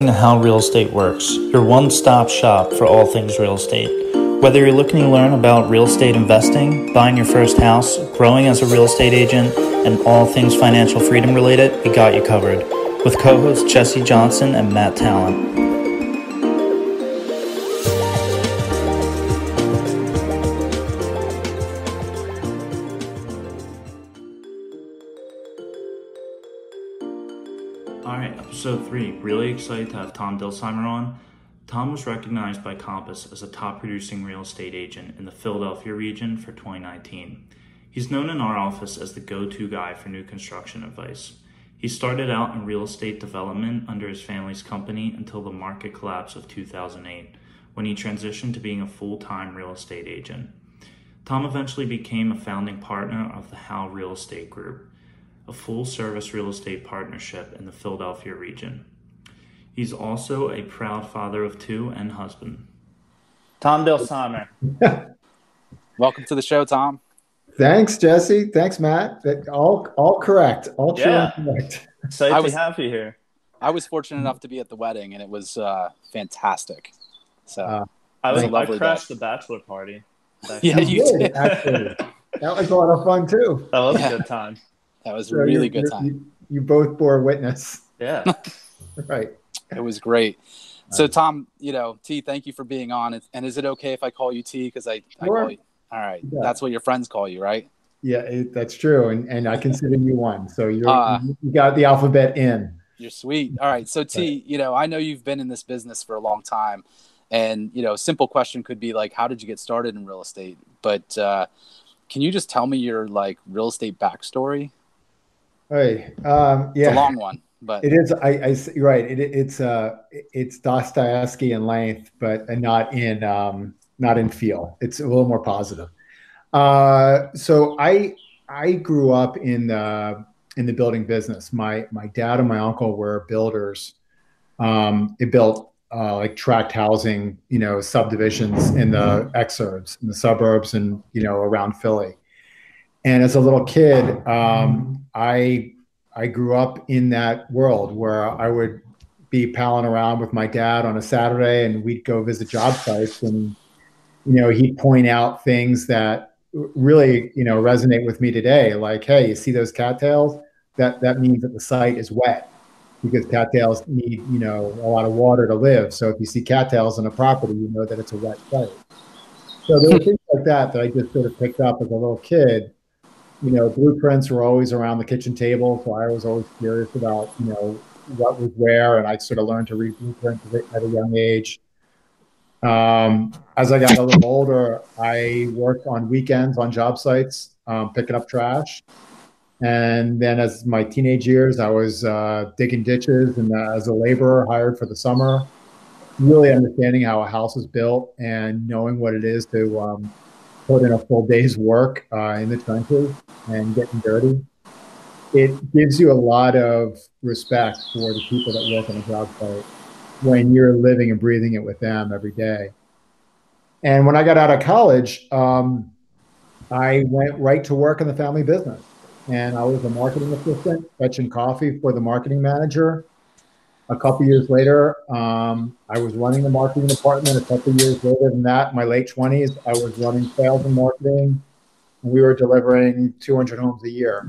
How Real Estate Works, your one stop shop for all things real estate. Whether you're looking to learn about real estate investing, buying your first house, growing as a real estate agent, and all things financial freedom related, we got you covered. With co hosts Jesse Johnson and Matt Talent. Episode three. Really excited to have Tom Dilsheimer on. Tom was recognized by Compass as a top producing real estate agent in the Philadelphia region for 2019. He's known in our office as the go to guy for new construction advice. He started out in real estate development under his family's company until the market collapse of 2008, when he transitioned to being a full time real estate agent. Tom eventually became a founding partner of the How Real Estate Group, a full service real estate partnership in the Philadelphia region. He's also a proud father of two and husband. Tom Dilsheimer. Welcome to the show, Tom. Thanks, Jesse. Thanks, Matt. All all correct. All true Yeah. correct. Excited I was- to have you here. I was fortunate enough to be at the wedding, and it was uh, fantastic. So Uh, I, was was, a I lovely crashed day. the bachelor party. That, Yeah, you did. actually. That was a lot of fun too. that was Yeah. a good time. That was So a really good time. You, you both bore witness. Yeah. Right. It was great. So, Tom, you know, T, thank you for being on. And- And is it okay if I call you T? Because I, I call you. All right, Yeah. that's what your friends call you, right? Yeah, it, that's true. And and I consider you one. So you're Ah. you got the alphabet in. You're sweet. All right. So T, you know, I know you've been in this business for a long time. And, you know, a simple question could be like, how did you get started in real estate? But uh, can you just tell me your like real estate backstory? Hey, um, It's yeah. a long one, but It is. I, I you're right. It, it's uh, it's Dostoevsky in length, but not in um, not in feel. It's a little more positive. Uh, so I I grew up in the in the building business. My my dad and my uncle were builders. Um, they built uh, like tract housing, you know, subdivisions in the exurbs, in the suburbs, and you know around Philly. And as a little kid, um, I I grew up in that world where I would be palling around with my dad on a Saturday and we'd go visit job sites and you know he'd point out things that really you know resonate with me today. Like hey you see those cattails? That that means that the site is wet because cattails need you know a lot of water to live. So if you see cattails on a property you know that it's a wet site. So there were things like that that I just sort of picked up as a little kid you know, blueprints were always around the kitchen table, so I was always curious about, you know, what was where, and I sort of learned to read blueprints at a young age. Um, as I got a little older, I worked on weekends on job sites, um, picking up trash. And then as my teenage years, I was uh, digging ditches and uh, as a laborer hired for the summer, really understanding how a house is built and knowing what it is to um, put in a full day's work uh, in the trenches and getting dirty. It gives you a lot of respect for the people that work on a job site when you're living and breathing it with them every day. And when I got out of college, um, I went right to work in the family business. And I was a marketing assistant, fetching coffee for the marketing manager. A couple years later, um, I was running the marketing department. A couple years later than that, in my late 20s, I was running sales and marketing. And we were delivering 200 homes a year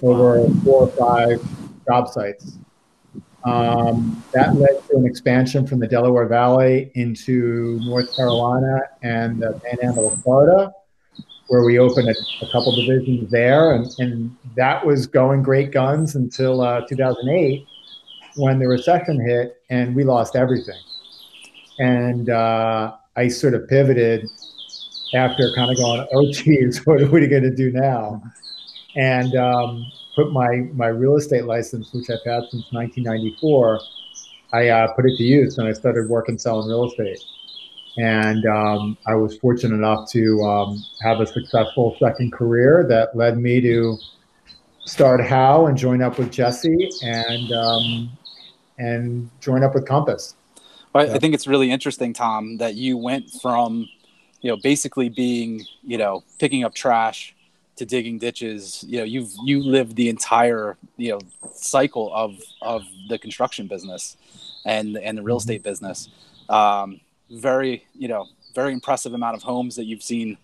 over four or five job sites. Um, that led to an expansion from the Delaware Valley into North Carolina and the Panhandle of Florida, where we opened a, a couple divisions there. And, and that was going great guns until uh, 2008 when the recession hit and we lost everything. And uh, I sort of pivoted after kind of going, oh, geez, what are we going to do now? And um, put my, my real estate license, which I've had since 1994, I uh, put it to use and I started working selling real estate. And um, I was fortunate enough to um, have a successful second career that led me to start How and join up with Jesse and um, and join up with Compass. Well, I think it's really interesting, Tom, that you went from, you know, basically being, you know, picking up trash to digging ditches. You know, you've you lived the entire, you know, cycle of of the construction business, and and the real estate business. Um, very you know very impressive amount of homes that you've seen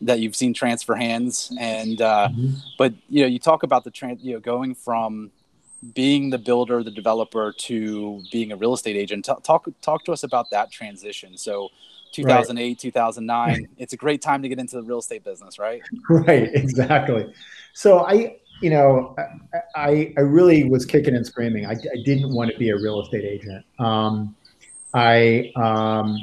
that you've seen transfer hands and uh, mm-hmm. but you know you talk about the trans you know going from being the builder the developer to being a real estate agent. T- talk talk to us about that transition. So 2008 right. 2009 it's a great time to get into the real estate business right? Right exactly. So i you know i i really was kicking and screaming. I, I didn't want to be a real estate agent. Um, i um,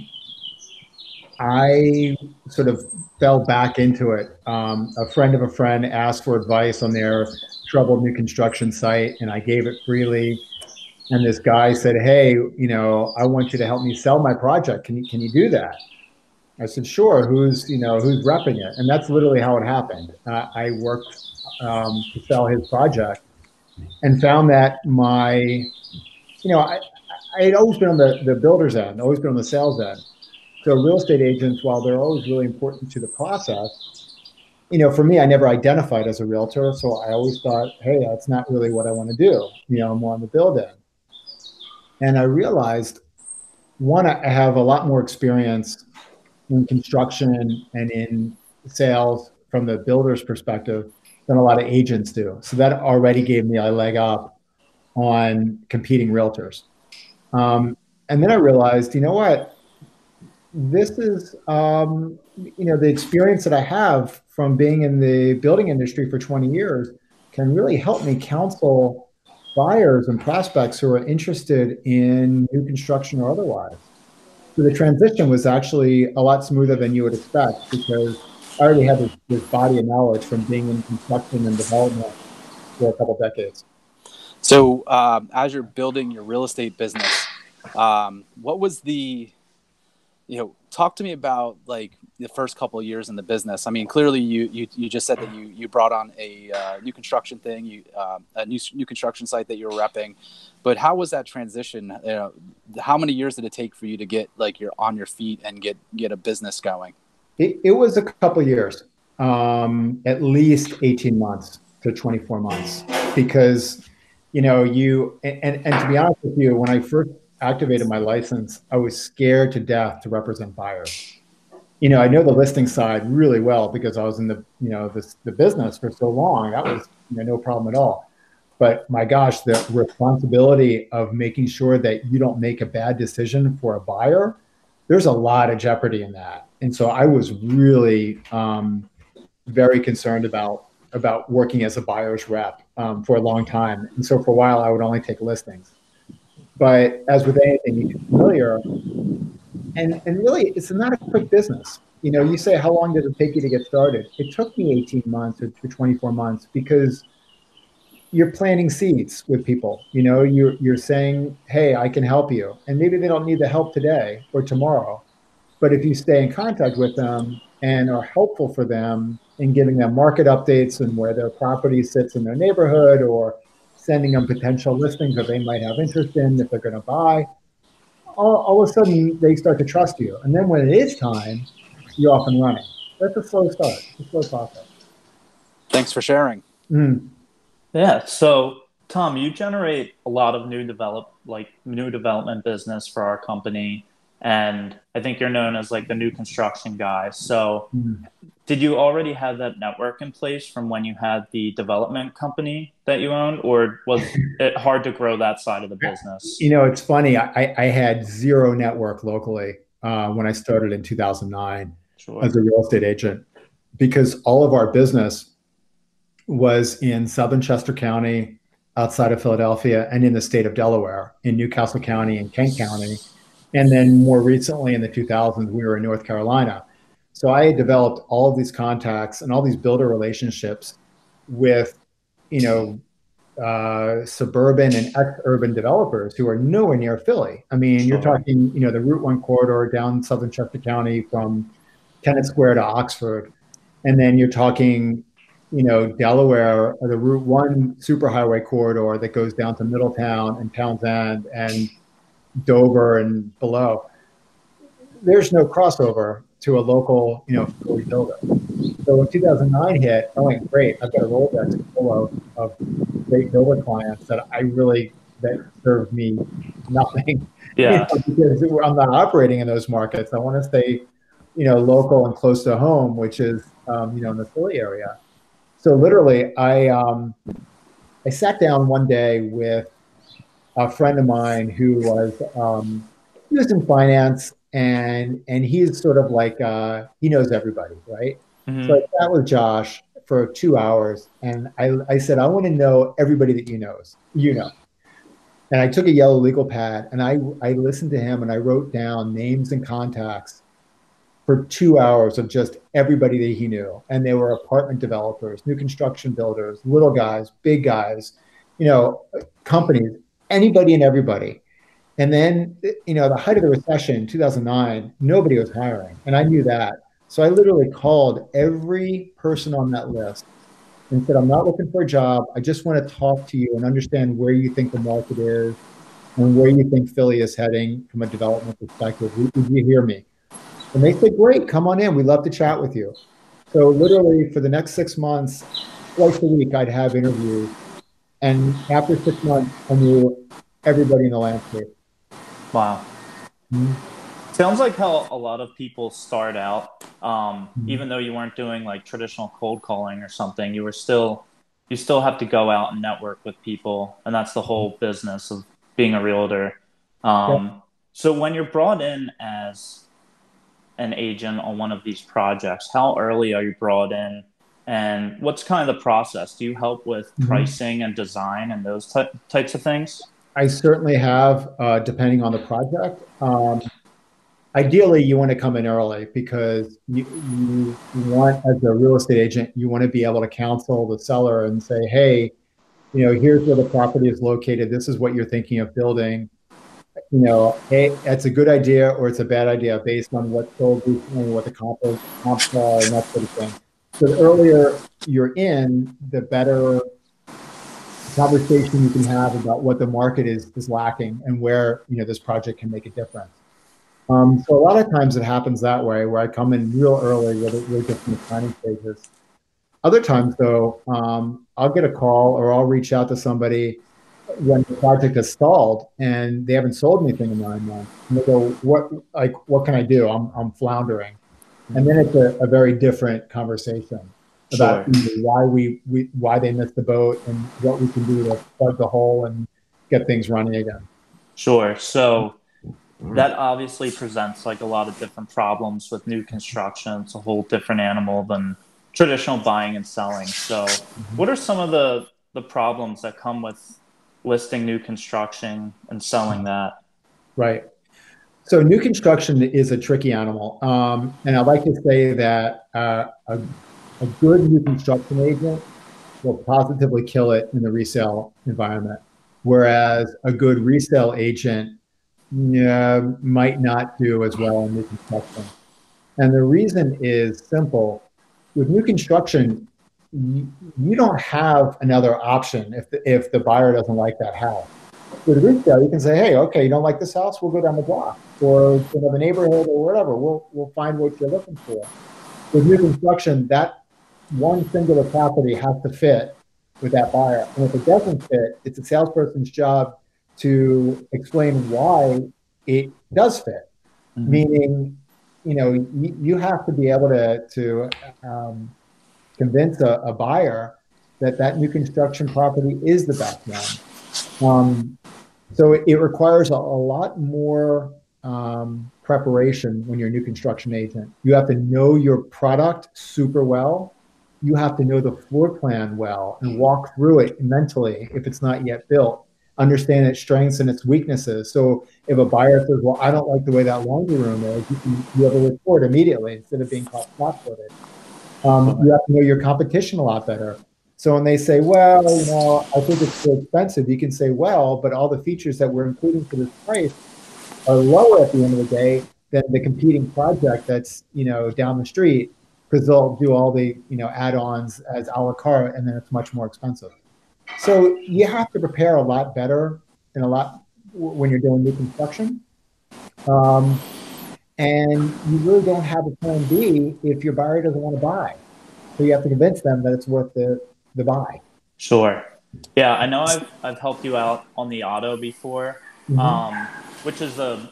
I sort of fell back into it. Um, a friend of a friend asked for advice on their troubled new construction site, and I gave it freely. And this guy said, "Hey, you know, I want you to help me sell my project. Can you can you do that?" I said, "Sure. Who's you know who's repping it?" And that's literally how it happened. Uh, I worked um, to sell his project, and found that my, you know, I I had always been on the the builder's end, always been on the sales end so real estate agents, while they're always really important to the process, you know, for me, I never identified as a realtor, so I always thought, hey, that's not really what I want to do. You know, I'm more on the build end. And I realized, one, I have a lot more experience in construction and in sales from the builder's perspective than a lot of agents do. So that already gave me a leg up on competing realtors. Um, and then I realized, you know what? This is um, you know the experience that I have from being in the building industry for 20 years can really help me counsel buyers and prospects who are interested in new construction or otherwise. So the transition was actually a lot smoother than you would expect because I already had this, this body of knowledge from being in construction and development for a couple decades. So um, as you're building your real estate business, um, what was the you know talk to me about like the first couple of years in the business. I mean clearly you you, you just said that you you brought on a uh, new construction thing you uh, a new new construction site that you were repping. But how was that transition? You know, how many years did it take for you to get like you're on your feet and get get a business going? It, it was a couple years um, at least 18 months to 24 months. Because you know you and, and to be honest with you when i first activated my license, I was scared to death to represent buyers. You know, I know the listing side really well because I was in the, you know, this, the business for so long. That was you know, no problem at all. But my gosh, the responsibility of making sure that you don't make a bad decision for a buyer, there's a lot of jeopardy in that. And so I was really um, very concerned about about working as a buyer's rep um, for a long time. And so for a while, I would only take listings. But as with anything, you get familiar. And, and really, it's not a quick business. You know, you say, how long did it take you to get started? It took me 18 months or 24 months because you're planting seeds with people. You know, you're, you're saying, hey, I can help you. And maybe they don't need the help today or tomorrow. But if you stay in contact with them and are helpful for them in giving them market updates and where their property sits in their neighborhood or sending them potential listings that they might have interest in if they're going to buy. All, all of a sudden, they start to trust you. And then when it is time, you're off and running. That's a slow start, a slow process. Thanks for sharing. Mm. Yeah. So, Tom, you generate a lot of new develop like new development business for our company and I think you're known as like the new construction guy. So, mm. Did you already have that network in place from when you had the development company that you owned, or was it hard to grow that side of the business? You know, it's funny. I, I had zero network locally uh, when I started in 2009 sure. as a real estate agent because all of our business was in southern Chester County, outside of Philadelphia, and in the state of Delaware, in New Castle County and Kent County and then more recently in the 2000s, we were in North Carolina. So I had developed all of these contacts and all these builder relationships with, you know, uh, suburban and ex-urban developers who are nowhere near Philly. I mean, you're talking, you know, the Route One corridor down Southern Chester County from Kennett Square to Oxford, and then you're talking, you know, Delaware, or the Route One superhighway corridor that goes down to Middletown and Townsend and Dover and below, there's no crossover to a local, you know, Philly builder. So when 2009 hit, I went, great, I've got a Rolodex full of, of great builder clients that I really that serve me nothing. Yeah. because I'm not operating in those markets. I want to stay, you know, local and close to home, which is, um, you know, in the Philly area. So literally, I um, I sat down one day with a friend of mine who was um, he was in finance and and he's sort of like uh, he knows everybody, right? Mm-hmm. So I sat with Josh for two hours, and I I said I want to know everybody that you knows, you know. And I took a yellow legal pad and I I listened to him and I wrote down names and contacts for two hours of just everybody that he knew. And they were apartment developers, new construction builders, little guys, big guys, you know, companies, anybody and everybody. And then, you know, the height of the recession, 2009, nobody was hiring. And I knew that. So I literally called every person on that list and said, I'm not looking for a job. I just want to talk to you and understand where you think the market is and where you think Philly is heading from a development perspective. Did you hear me? And they said, Great, come on in. We'd love to chat with you. So, literally, for the next six months, twice a week, I'd have interviews. And after six months, I knew everybody in the landscape. Wow. Mm-hmm. Sounds like how a lot of people start out. Um, mm-hmm. Even though you weren't doing like traditional cold calling or something, you were still you still have to go out and network with people, and that's the whole business of being a realtor. Um, yeah. So when you're brought in as an agent on one of these projects? How early are you brought in? And what's kind of the process? Do you help with mm-hmm. pricing and design and those ty- types of things? I certainly have, uh, depending on the project. Um, ideally, you want to come in early because you, you, want, as a real estate agent, you want to be able to counsel the seller and say, hey, you know, here's where the property is located. This is what you're thinking of building you know, hey, it's a good idea or it's a bad idea based on what's sold recently, what the comp comps are, and that sort of thing. So the earlier you're in, the better conversation you can have about what the market is is lacking and where you know this project can make a difference. Um, so a lot of times it happens that way, where I come in real early, it really gets in the planning stages. Other times, though, um, I'll get a call or I'll reach out to somebody when the project has stalled and they haven't sold anything in nine months, and they go, "What like what can I do? I'm I'm floundering," and then it's a, a very different conversation about sure. you why we, we why they missed the boat and what we can do to plug the hole and get things running again. Sure. So that obviously presents like a lot of different problems with new construction. It's a whole different animal than traditional buying and selling. So, mm-hmm. what are some of the the problems that come with listing new construction and selling that. Right. So new construction is a tricky animal, um, and I like to say that uh, a, a good new construction agent will positively kill it in the resale environment, whereas a good resale agent yeah, might not do as well in new construction. And the reason is simple. With new construction, you, don't have another option if the, if the buyer doesn't like that house. With retail, you can say, "Hey, okay, you don't like this house? We'll go down the block, or another neighborhood, or whatever. We'll we'll find what you're looking for." With new construction, that one singular property has to fit with that buyer, and if it doesn't fit, it's a salesperson's job to explain why it does fit. Mm-hmm. Meaning, you know, you, you have to be able to to um, convince a, a buyer that that new construction property is the best one. Um, so it, it requires a, a, lot more um, preparation when you're a new construction agent. You have to know your product super well. You have to know the floor plan well and walk through it mentally if it's not yet built. Understand its strengths and its weaknesses. So if a buyer says, "Well, I don't like the way that laundry room is," you, can, you have a report immediately instead of being caught flat-footed. Um, you have to know your competition a lot better. So when they say, well, you know, I think it's too expensive, you can say, well, but all the features that we're including for this price are lower at the end of the day than the competing project that's, you know, down the street because they'll do all the, you know, add-ons as a la carte and then it's much more expensive. So you have to prepare a lot better and a lot when you're doing new construction. Um, and you really don't have a plan B if your buyer doesn't want to buy. So you have to convince them that it's worth the, the buy. Sure. Yeah, I know I've I've helped you out on the Otto before, mm-hmm. um, which is a,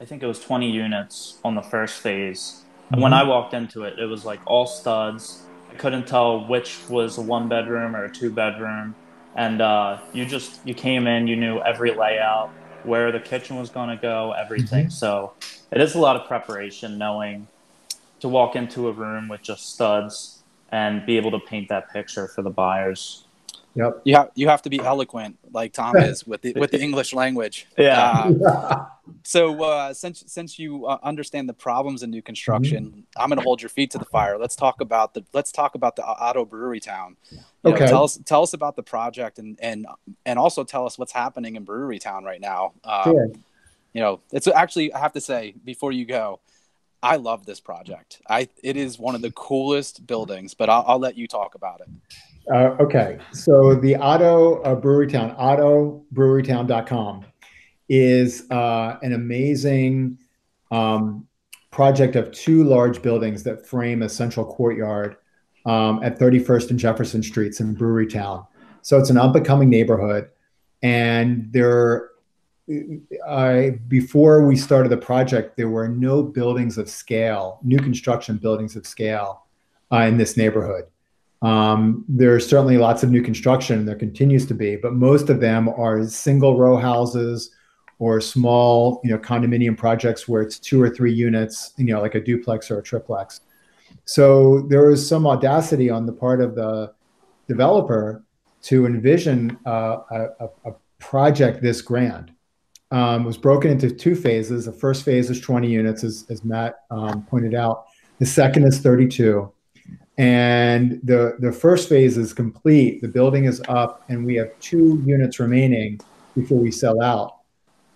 I think it was 20 units on the first phase. And mm-hmm. when I walked into it, it was like all studs. I couldn't tell which was a one bedroom or a two bedroom, and uh, you just you came in, you knew every layout, where the kitchen was going to go, everything. Mm-hmm. So it is a lot of preparation, knowing to walk into a room with just studs and be able to paint that picture for the buyers. Yep. You have you have to be eloquent like Tom is with the with the English language. Yeah. Uh, so uh, since since you uh, understand the problems in new construction, mm-hmm. I'm going to hold your feet to the fire. Let's talk about the let's talk about the Otto Brewery Town. You okay. Know, tell us tell us about the project and and and also tell us what's happening in Brewery Town right now. Um, sure. You know, it's actually I have to say before you go, I love this project. I it is one of the coolest buildings, but I'll, I'll let you talk about it. Uh, okay, so the Otto uh, Brewery Town, ottobrewerytown.com, is uh, an amazing um, project of two large buildings that frame a central courtyard um, at 31st and Jefferson Streets in Brewery Town. So it's an up and coming neighborhood, and there. I, before we started the project, there were no buildings of scale, new construction buildings of scale uh, in this neighborhood. Um, there's certainly lots of new construction, there continues to be, but most of them are single row houses or small, you know, condominium projects where it's two or three units, you know, like a duplex or a triplex. So there was some audacity on the part of the developer to envision uh, a, a, project this grand. Um, it was broken into two phases. The first phase is 20 units, as, as Matt um, pointed out. The second is 32 and the the first phase is complete. The building is up and we have two units remaining before we sell out.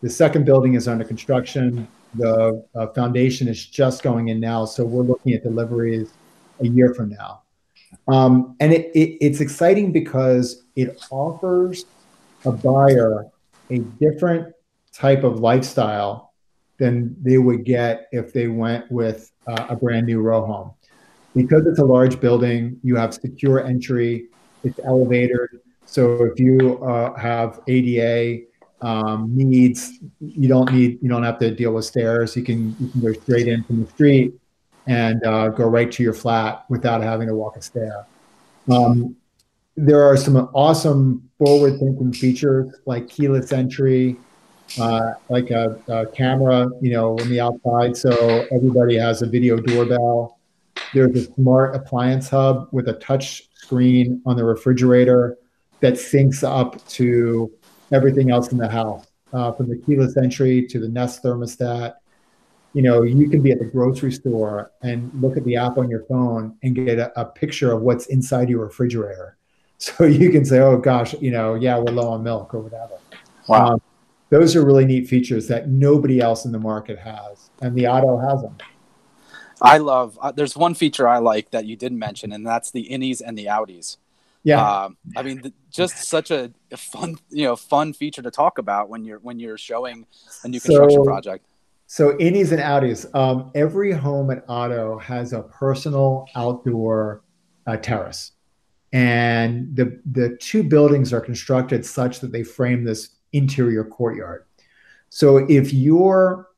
The second building is under construction. The uh, foundation is just going in now. So we're looking at deliveries a year from now. Um, and it, it, it's exciting because it offers a buyer a different type of lifestyle than they would get if they went with uh, a brand new row home because it's a large building, you have secure entry, it's elevated. So if you uh, have ADA um, needs, you don't need you don't have to deal with stairs. You can you can go straight in from the street and uh, go right to your flat without having to walk a stair. Um, there are some awesome forward-thinking features like keyless entry, uh, like a, a, camera, you know, on the outside, so everybody has a video doorbell. There's a smart appliance hub with a touch screen on the refrigerator that syncs up to everything else in the house, uh, from the keyless entry to the Nest thermostat. You know, you can be at the grocery store and look at the app on your phone and get a, a picture of what's inside your refrigerator. So you can say, "Oh gosh, you know, yeah, we're low on milk or whatever." Wow. Um, those are really neat features that nobody else in the market has, and the Otto has them. I love. Uh, there's one feature I like that you didn't mention, and that's the innies and the outies. Yeah, um, I mean, th- just such a, a, fun, you know, fun feature to talk about when you're when you're showing a new construction so, project. So innies and outies. Um, every home at Otto has a personal outdoor uh, terrace, and the the two buildings are constructed such that they frame this interior courtyard. So if your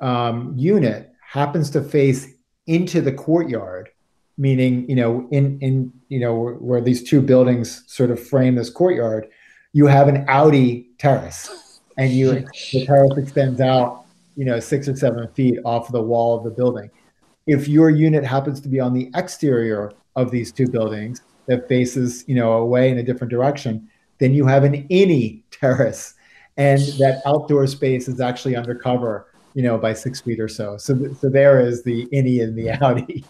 um, unit happens to face into the courtyard, meaning you know in in you know where, where these two buildings sort of frame this courtyard, you have an outie terrace, and you the terrace extends out you know six or seven feet off the wall of the building. If your unit happens to be on the exterior of these two buildings that faces you know away in a different direction, then you have an innie terrace, and that outdoor space is actually undercover you know, by six feet or so. So, so there is the innie and the outie.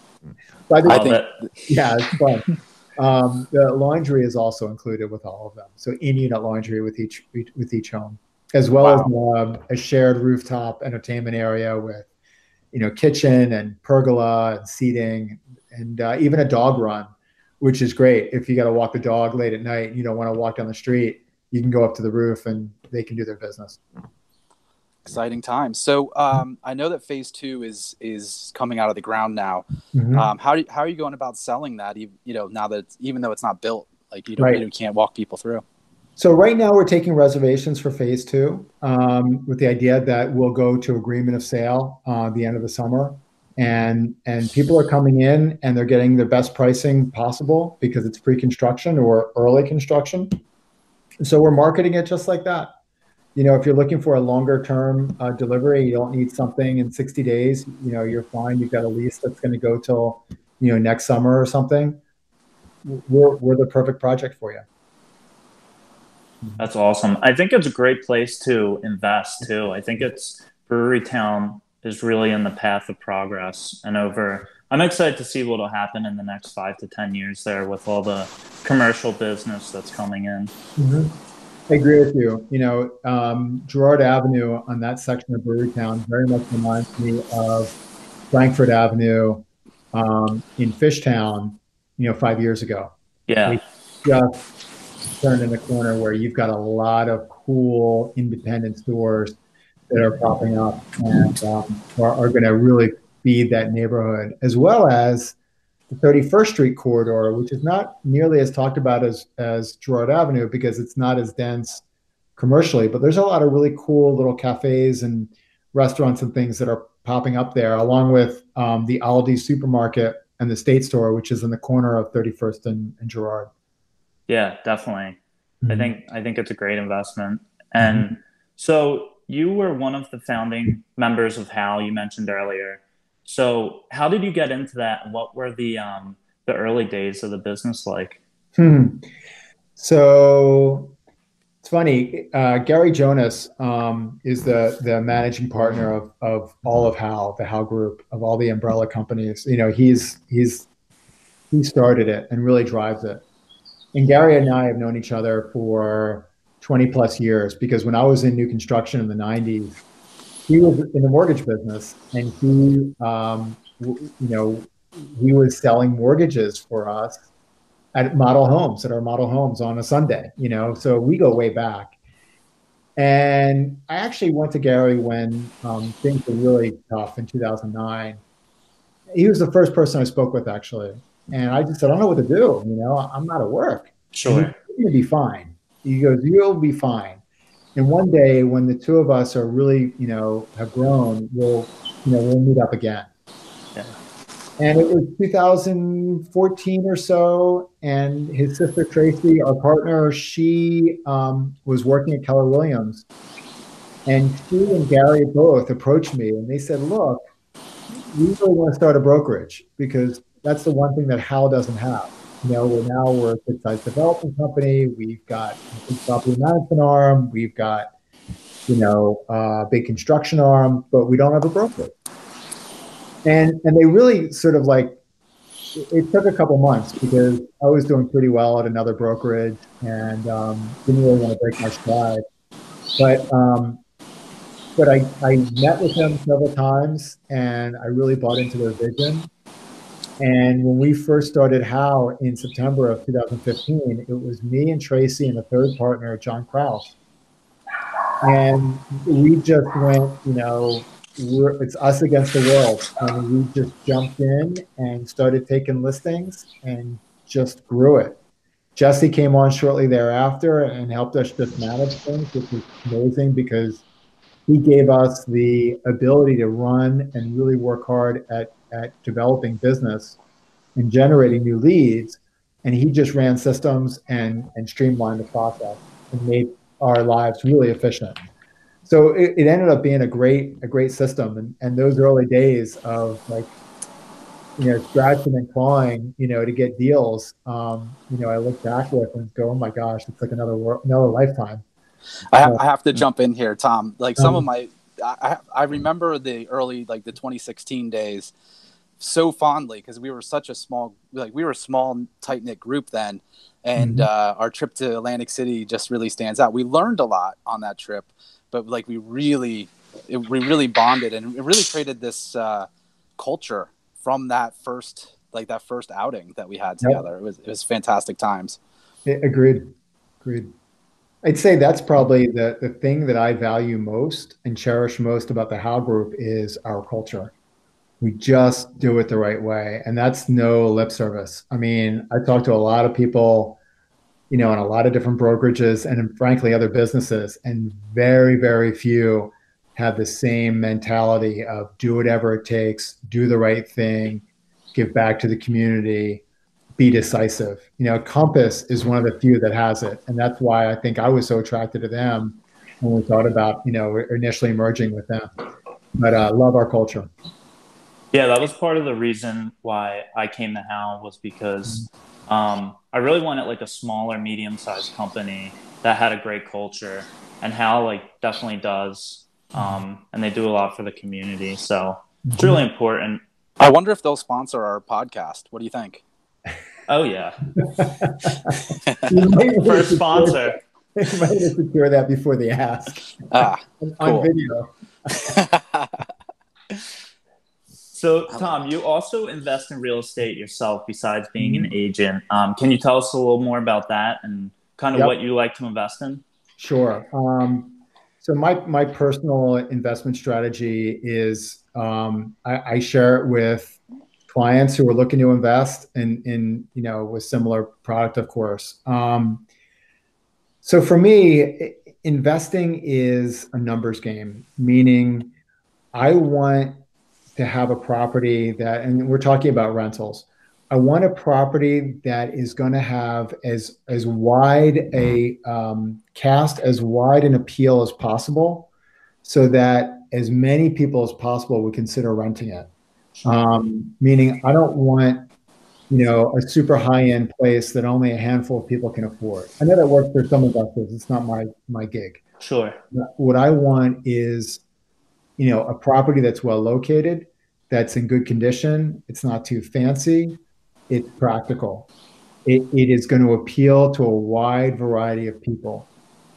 By the way, yeah, it's fun. Um, the laundry is also included with all of them. So in-unit laundry with each with each home, as well wow. as um, a shared rooftop entertainment area with, you know, kitchen and pergola and seating, and uh, even a dog run, which is great if you got to walk the dog late at night. and You don't want to walk down the street. You can go up to the roof and they can do their business exciting times. So um, I know that phase two is is coming out of the ground now. Mm-hmm. Um, how do how are you going about selling that? You, you know, now that even though it's not built, like you don't right. you can't walk people through. So right now we're taking reservations for phase two um, with the idea that we'll go to agreement of sale uh, the end of the summer, and and people are coming in and they're getting the best pricing possible because it's pre-construction or early construction. So we're marketing it just like that. You know, if you're looking for a longer term uh, delivery, you don't need something in 60 days. You know, you're fine. You've got a lease that's going to go till you know next summer or something. We're we're the perfect project for you. That's awesome. I think it's a great place to invest too. I think it's Brewery Town is really in the path of progress and over I'm excited to see what will happen in the next five to ten years there with all the commercial business that's coming in. Mm-hmm. I agree with you. You know, um, Girard Avenue on that section of Brewery Town very much reminds me of Frankford Avenue um, in Fishtown, you know, five years ago. Yeah. We just turned in a corner where you've got a lot of cool independent stores that are popping up and um, are, are going to really feed that neighborhood, as well as the 31st Street corridor, which is not nearly as talked about as, as Girard Avenue because it's not as dense commercially, but there's a lot of really cool little cafes and restaurants and things that are popping up there, along with um, the Aldi supermarket and the State Store, which is in the corner of 31st and, and Girard. Yeah, definitely. Mm-hmm. I think I think it's a great investment. And mm-hmm. so you were one of the founding members of HAL you mentioned earlier. So how did you get into that? What were the um, the early days of the business like? Hmm. So it's funny. Uh, Gary Jonas um, is the the managing partner of of all of HAL, the HAL Group, of all the umbrella companies. You know, he's he's he started it and really drives it and Gary and I have known each other for 20 plus years because when I was in new construction in the 90s, he was in the mortgage business and he, um, you know, he was selling mortgages for us at model homes, at our model homes on a Sunday, you know, so we go way back. And I actually went to Gary when um, things were really tough in 2009. He was the first person I spoke with, actually. And I just said, I don't know what to do. You know, I'm not at work. Sure. You'll be fine. He goes, You'll be fine. And one day when the two of us are really, you know, have grown, we'll, you know, we'll meet up again. Yeah. And it was 2014 or so. And his sister Tracy, our partner, she um, was working at Keller Williams. And she and Gary both approached me and they said, Look, we really want to start a brokerage because that's the one thing that HAL doesn't have. You know, we're now we're a good-sized development company. We've got a property management arm. We've got, you know, a big construction arm, but we don't have a broker. And and they really sort of like it took a couple months because I was doing pretty well at another brokerage and um, didn't really want to break my stride. But um, but I, I met with them several times and I really bought into their vision. And when we first started How in September of 2015, it was me and Tracy and a third partner, John Kraus. And we just went, you know, it's us against the world. And we just jumped in and started taking listings and just grew it. Jesse came on shortly thereafter and helped us just manage things, which was amazing because he gave us the ability to run and really work hard at at developing business and generating new leads. And he just ran systems and, and streamlined the process and made our lives really efficient. So it, it ended up being a great, a great system. And, and those early days of like, you know, scratching and clawing, you know, to get deals, um, you know, I look back with and go, oh my gosh, it's like another, world, another lifetime. I, ha- I have to jump in here, Tom. Like some um, of my, I, I remember the early, like the 2016 days so fondly because we were such a small like we were a small tight knit group then and mm-hmm. uh, our trip to Atlantic City just really stands out. We learned a lot on that trip, but like we really it, we really bonded and it really created this uh, culture from that first like that first outing that we had together. Yep. It was it was fantastic times. agreed. Agreed. I'd say that's probably the the thing that I value most and cherish most about the How Group is our culture. We just do it the right way and that's no lip service. I mean i talk to a lot of people you know, in a lot of different brokerages and frankly other businesses, and very, very few have the same mentality of do whatever it takes, do the right thing, give back to the community, be decisive. You know, Compass is one of the few that has it, and that's why I think I was so attracted to them when we thought about you know initially merging with them. But uh, love our culture. Yeah, that was part of the reason why I came to Hal was because um, I really wanted like a smaller, medium-sized company that had a great culture, and Hal like definitely does, um, and they do a lot for the community. So it's really important. I wonder if they'll sponsor our podcast. What do you think? Oh yeah, first sponsor. You might have to secure that before they ask. Ah, on cool. video. So, Tom, you also invest in real estate yourself besides being an agent. Um, can you tell us a little more about that and kind of Yep. what you like to invest in? Sure. Um, so my my personal investment strategy is um, I, I share it with clients who are looking to invest in in you know with similar product, of course. Um, so for me, investing is a numbers game, meaning I want to have a property that, and we're talking about rentals. I want a property that is going to have as as wide a um, cast, as wide an appeal as possible, so that as many people as possible would consider renting it. Um, meaning, I don't want you know a super high end place that only a handful of people can afford. I know that works for some investors. It's not my my gig. Sure. What I want is, you know, a property that's well located, that's in good condition. It's not too fancy. It's practical. It, it is going to appeal to a wide variety of people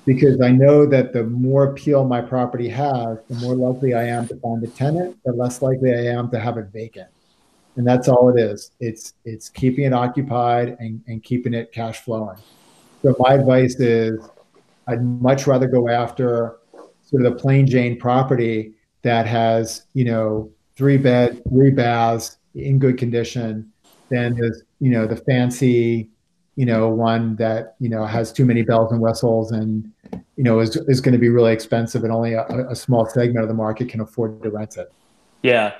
because I know that the more appeal my property has, the more likely I am to find a tenant, the less likely I am to have it vacant. And that's all it is. It's it's keeping it occupied and, and keeping it cash flowing. So my advice is I'd much rather go after sort of the plain Jane property that has, you know, three bed, three baths in good condition than this, you know, the fancy, you know, one that, you know, has too many bells and whistles and, you know, is, is going to be really expensive and only a, a small segment of the market can afford to rent it. Yeah.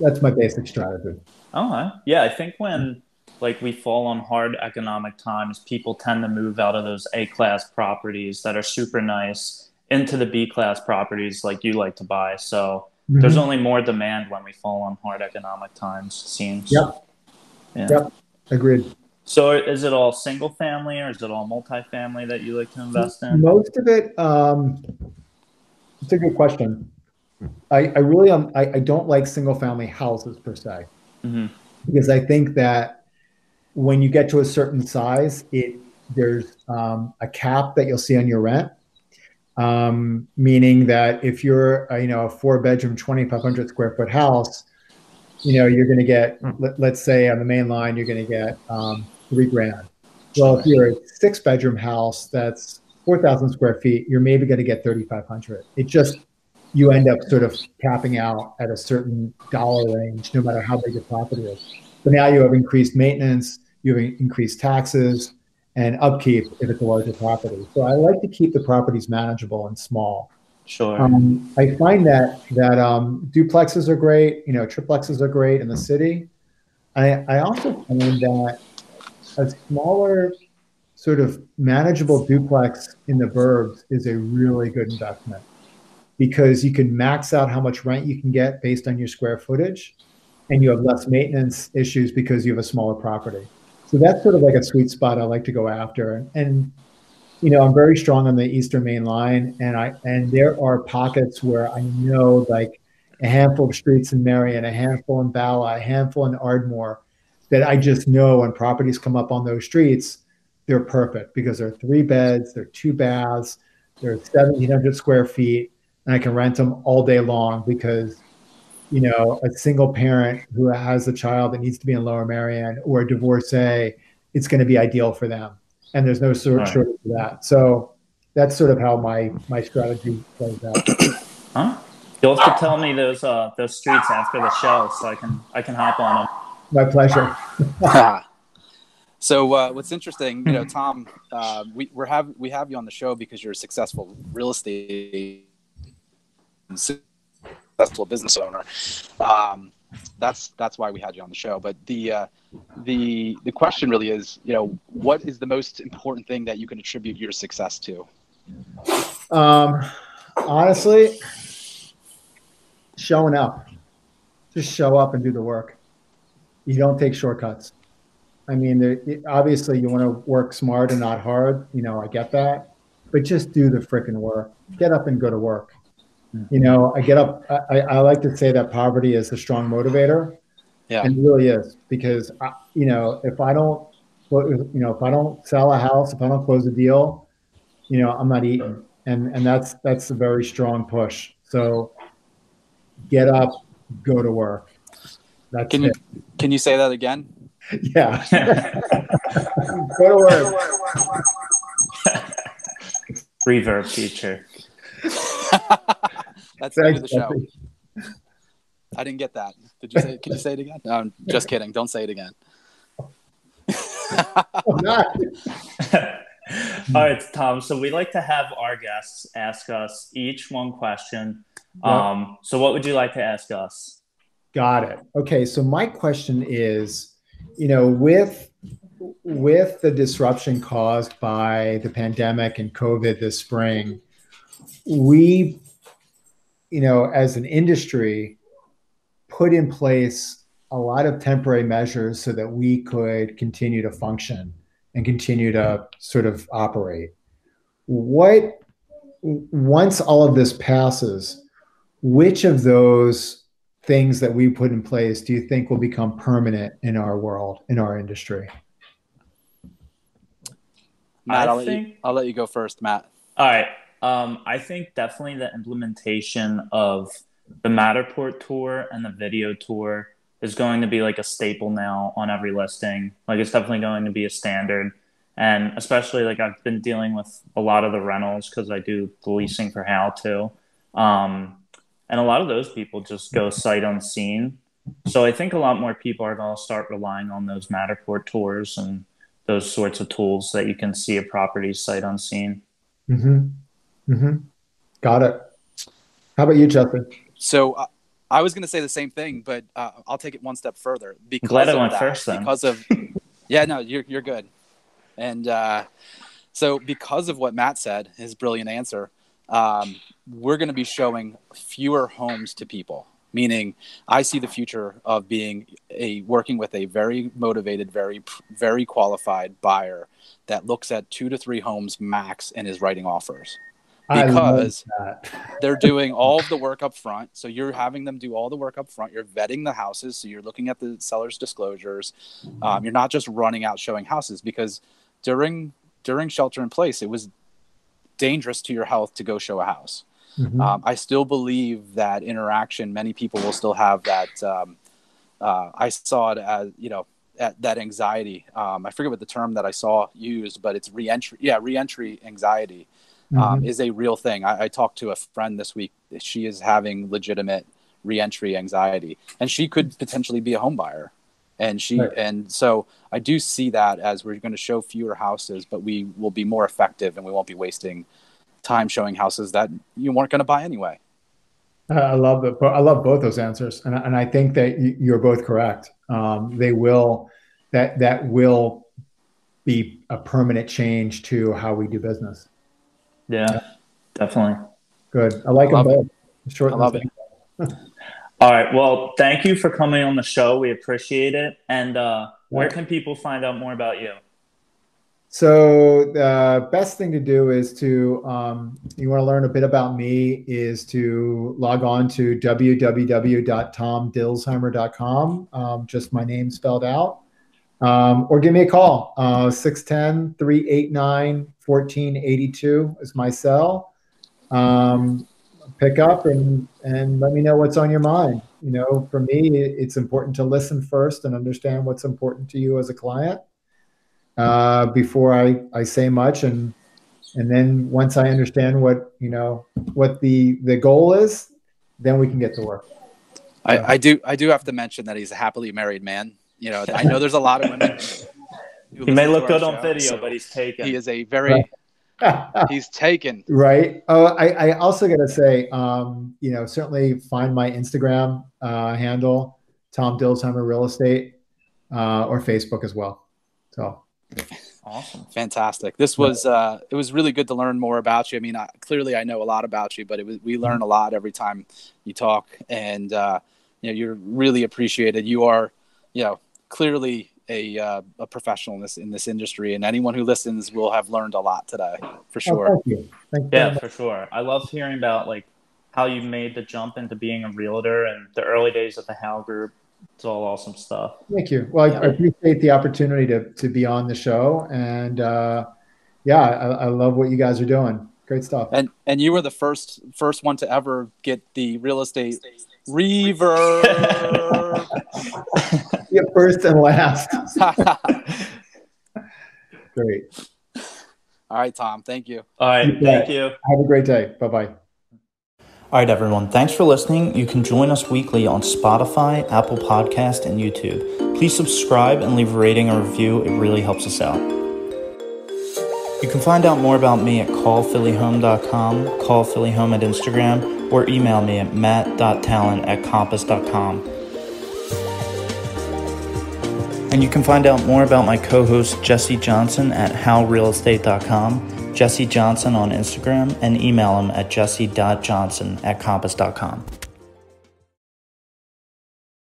That's my basic strategy. Oh, yeah. I think when like we fall on hard economic times, people tend to move out of those A class properties that are super nice into the B class properties like you like to buy. So there's Mhm. only more demand when we fall on hard economic times, it seems. Yep. Yeah. Yep. Agreed. So is it all single family or is it all multifamily that you like to invest in? Most of it, um, it's a good question. I, I really, um, I, I don't like single family houses per se. hmm because I think that when you get to a certain size, it there's um, a cap that you'll see on your rent. Um, meaning that if you're uh, you know a four bedroom, 2,500 square foot house, you know you're going to get let, let's say on the main line you're going to get um, three grand. Well, if you're a six bedroom house that's 4,000 square feet, you're maybe going to get 3,500. It just you end up sort of capping out at a certain dollar range, no matter how big your property is. But now you have increased maintenance, you have increased taxes, and upkeep if it's a larger property. So I like to keep the properties manageable and small. Sure. Um, I find that that um, duplexes are great, you know, triplexes are great in the city. I, I also find that a smaller, sort of manageable duplex in the burbs is a really good investment because you can max out how much rent you can get based on your square footage and you have less maintenance issues because you have a smaller property. So that's sort of like a sweet spot I like to go after. And you know, I'm very strong on the Eastern Main Line, and I and there are pockets where I know like a handful of streets in Merion, a handful in Bala, a handful in Ardmore, that I just know when properties come up on those streets, they're perfect because they're three beds, they're two baths, they're 1,700 square feet, and I can rent them all day long because you know, a single parent who has a child that needs to be in Lower Merion or a divorcee, it's going to be ideal for them. And there's no sort Right. shortage of that. So that's sort of how my my strategy plays out. Huh? You'll have to tell me those uh, those streets after the show so I can I can hop on them. My pleasure. So uh, what's interesting, you know, Tom, uh, we we have we have you on the show because you're a successful real estate successful business owner. Um, that's that's why we had you on the show. But the uh, the the question really is, you know, what is the most important thing that you can attribute your success to? Um, honestly, showing up. Just show up and do the work. You don't take shortcuts. I mean, there, obviously, you want to work smart and not hard. You know, I get that, but just do the freaking work. Get up and go to work. Hmm. You know, I get up. I, I like to say that poverty is a strong motivator. Yeah, and it really is because I, you know if I don't, you know, if I don't sell a house, if I don't close a deal, you know, I'm not eating, and and that's that's a very strong push. So, get up, go to work. That's can you it. can you say that again? Yeah. go to work. Reverb feature. That's the end of the show. I didn't get that. Did you say? Can you say it again? No, I'm just kidding. Don't say it again. All right, Tom. So we like to have our guests ask us each one question. Yep. Um, so what would you like to ask us? Got it. Okay. So my question is, you know, with with the disruption caused by the pandemic and COVID this spring, we you know, as an industry, put in place a lot of temporary measures so that we could continue to function and continue to sort of operate. What, once all of this passes, which of those things that we put in place do you think will become permanent in our world, in our industry? Matt, I'll, think, let you, I'll let you go first, Matt. All right. Um, I think definitely the implementation of the Matterport tour and the video tour is going to be like a staple now on every listing. Like it's definitely going to be a standard. And especially like I've been dealing with a lot of the rentals because I do the leasing for How too. Um, and a lot of those people just go sight unseen. So I think a lot more people are going to start relying on those Matterport tours and those sorts of tools that you can see a property sight unseen. Mm-hmm. Mm-hmm. Got it. How about you, Justin? So uh, I was going to say the same thing, but uh, I'll take it one step further. Because Glad I went that, first. Then. Because of yeah, no, you're you're good. And uh, so because of what Matt said, his brilliant answer, um, we're going to be showing fewer homes to people. Meaning, I see the future of being a working with a very motivated, very very qualified buyer that looks at two to three homes max and is writing offers because they're doing all of the work up front. So you're having them do all the work up front. You're vetting the houses. So you're looking at the seller's disclosures. Um, you're not just running out showing houses because during during shelter in place, it was dangerous to your health to go show a house. Mm-hmm. Um, I still believe that interaction. Many people will still have that. Um, uh, I saw it as you know that anxiety. Um, I forget what the term that I saw used, but it's reentry. Yeah, reentry anxiety um, mm-hmm. um, is a real thing. I, I, talked to a friend this week. She is having legitimate reentry anxiety, and she could potentially be a home buyer. And she right. and so I do see that as we're going to show fewer houses, but we will be more effective, and we won't be wasting time showing houses that you weren't going to buy anyway. I love the I love both those answers, and and I think that you're both correct. Um, they will that that will be a permanent change to how we do business. Yeah, yeah. definitely. Good. I like I them both. Short I love it. All right. Well, thank you for coming on the show. We appreciate it. And uh, where can people find out more about you? So the best thing to do is to, um, you want to learn a bit about me, is to log on to www.tomdilsheimer.com, um, just my name spelled out, um, or give me a call, uh, 610 389 1482 is my cell. Um, pick up and, and let me know what's on your mind. You know, for me, it's important to listen first and understand what's important to you as a client uh, before I, I say much. And, and then once I understand what, you know, what the, the goal is, then we can get to work. I, I do, I do have to mention that he's a happily married man. You know, I know there's a lot of women who He may look to our good on video, so but he's taken. he is a very he's taken. right. Oh, I, I also got to say, um, you know, certainly find my Instagram uh, handle, Tom Dilsheimer Real Estate, uh, or Facebook as well. So awesome. Fantastic. This was uh, it was really good to learn more about you. I mean, I, clearly I know a lot about you, but it was, we learn a lot every time you talk, and uh, you know you're really appreciated. You are, you know, clearly a uh, a professional in this in this industry, and anyone who listens will have learned a lot today for oh, sure. thank you. Thank you. Yeah, for sure. I love hearing about like how you made the jump into being a realtor and the early days of the Hal Group. It's all awesome stuff. Thank you. Well, I, I appreciate the opportunity to to be on the show, and uh, yeah, I, I love what you guys are doing. Great stuff. And and you were the first first one to ever get the real estate reverb. Yeah, first and last. Great. All right, Tom. Thank you. All right, You thank you. Have a great day. Bye bye. All right, everyone. Thanks for listening. You can join us weekly on Spotify, Apple Podcast, and YouTube. Please subscribe and leave a rating or review. It really helps us out. You can find out more about me at callphillyhome.com, callphillyhome at Instagram, or email me at matt.talent at compass.com. And you can find out more about my co-host Jesse Johnson at howrealestate.com, Jesse Johnson on Instagram, and email him at jesse.johnson at compass.com.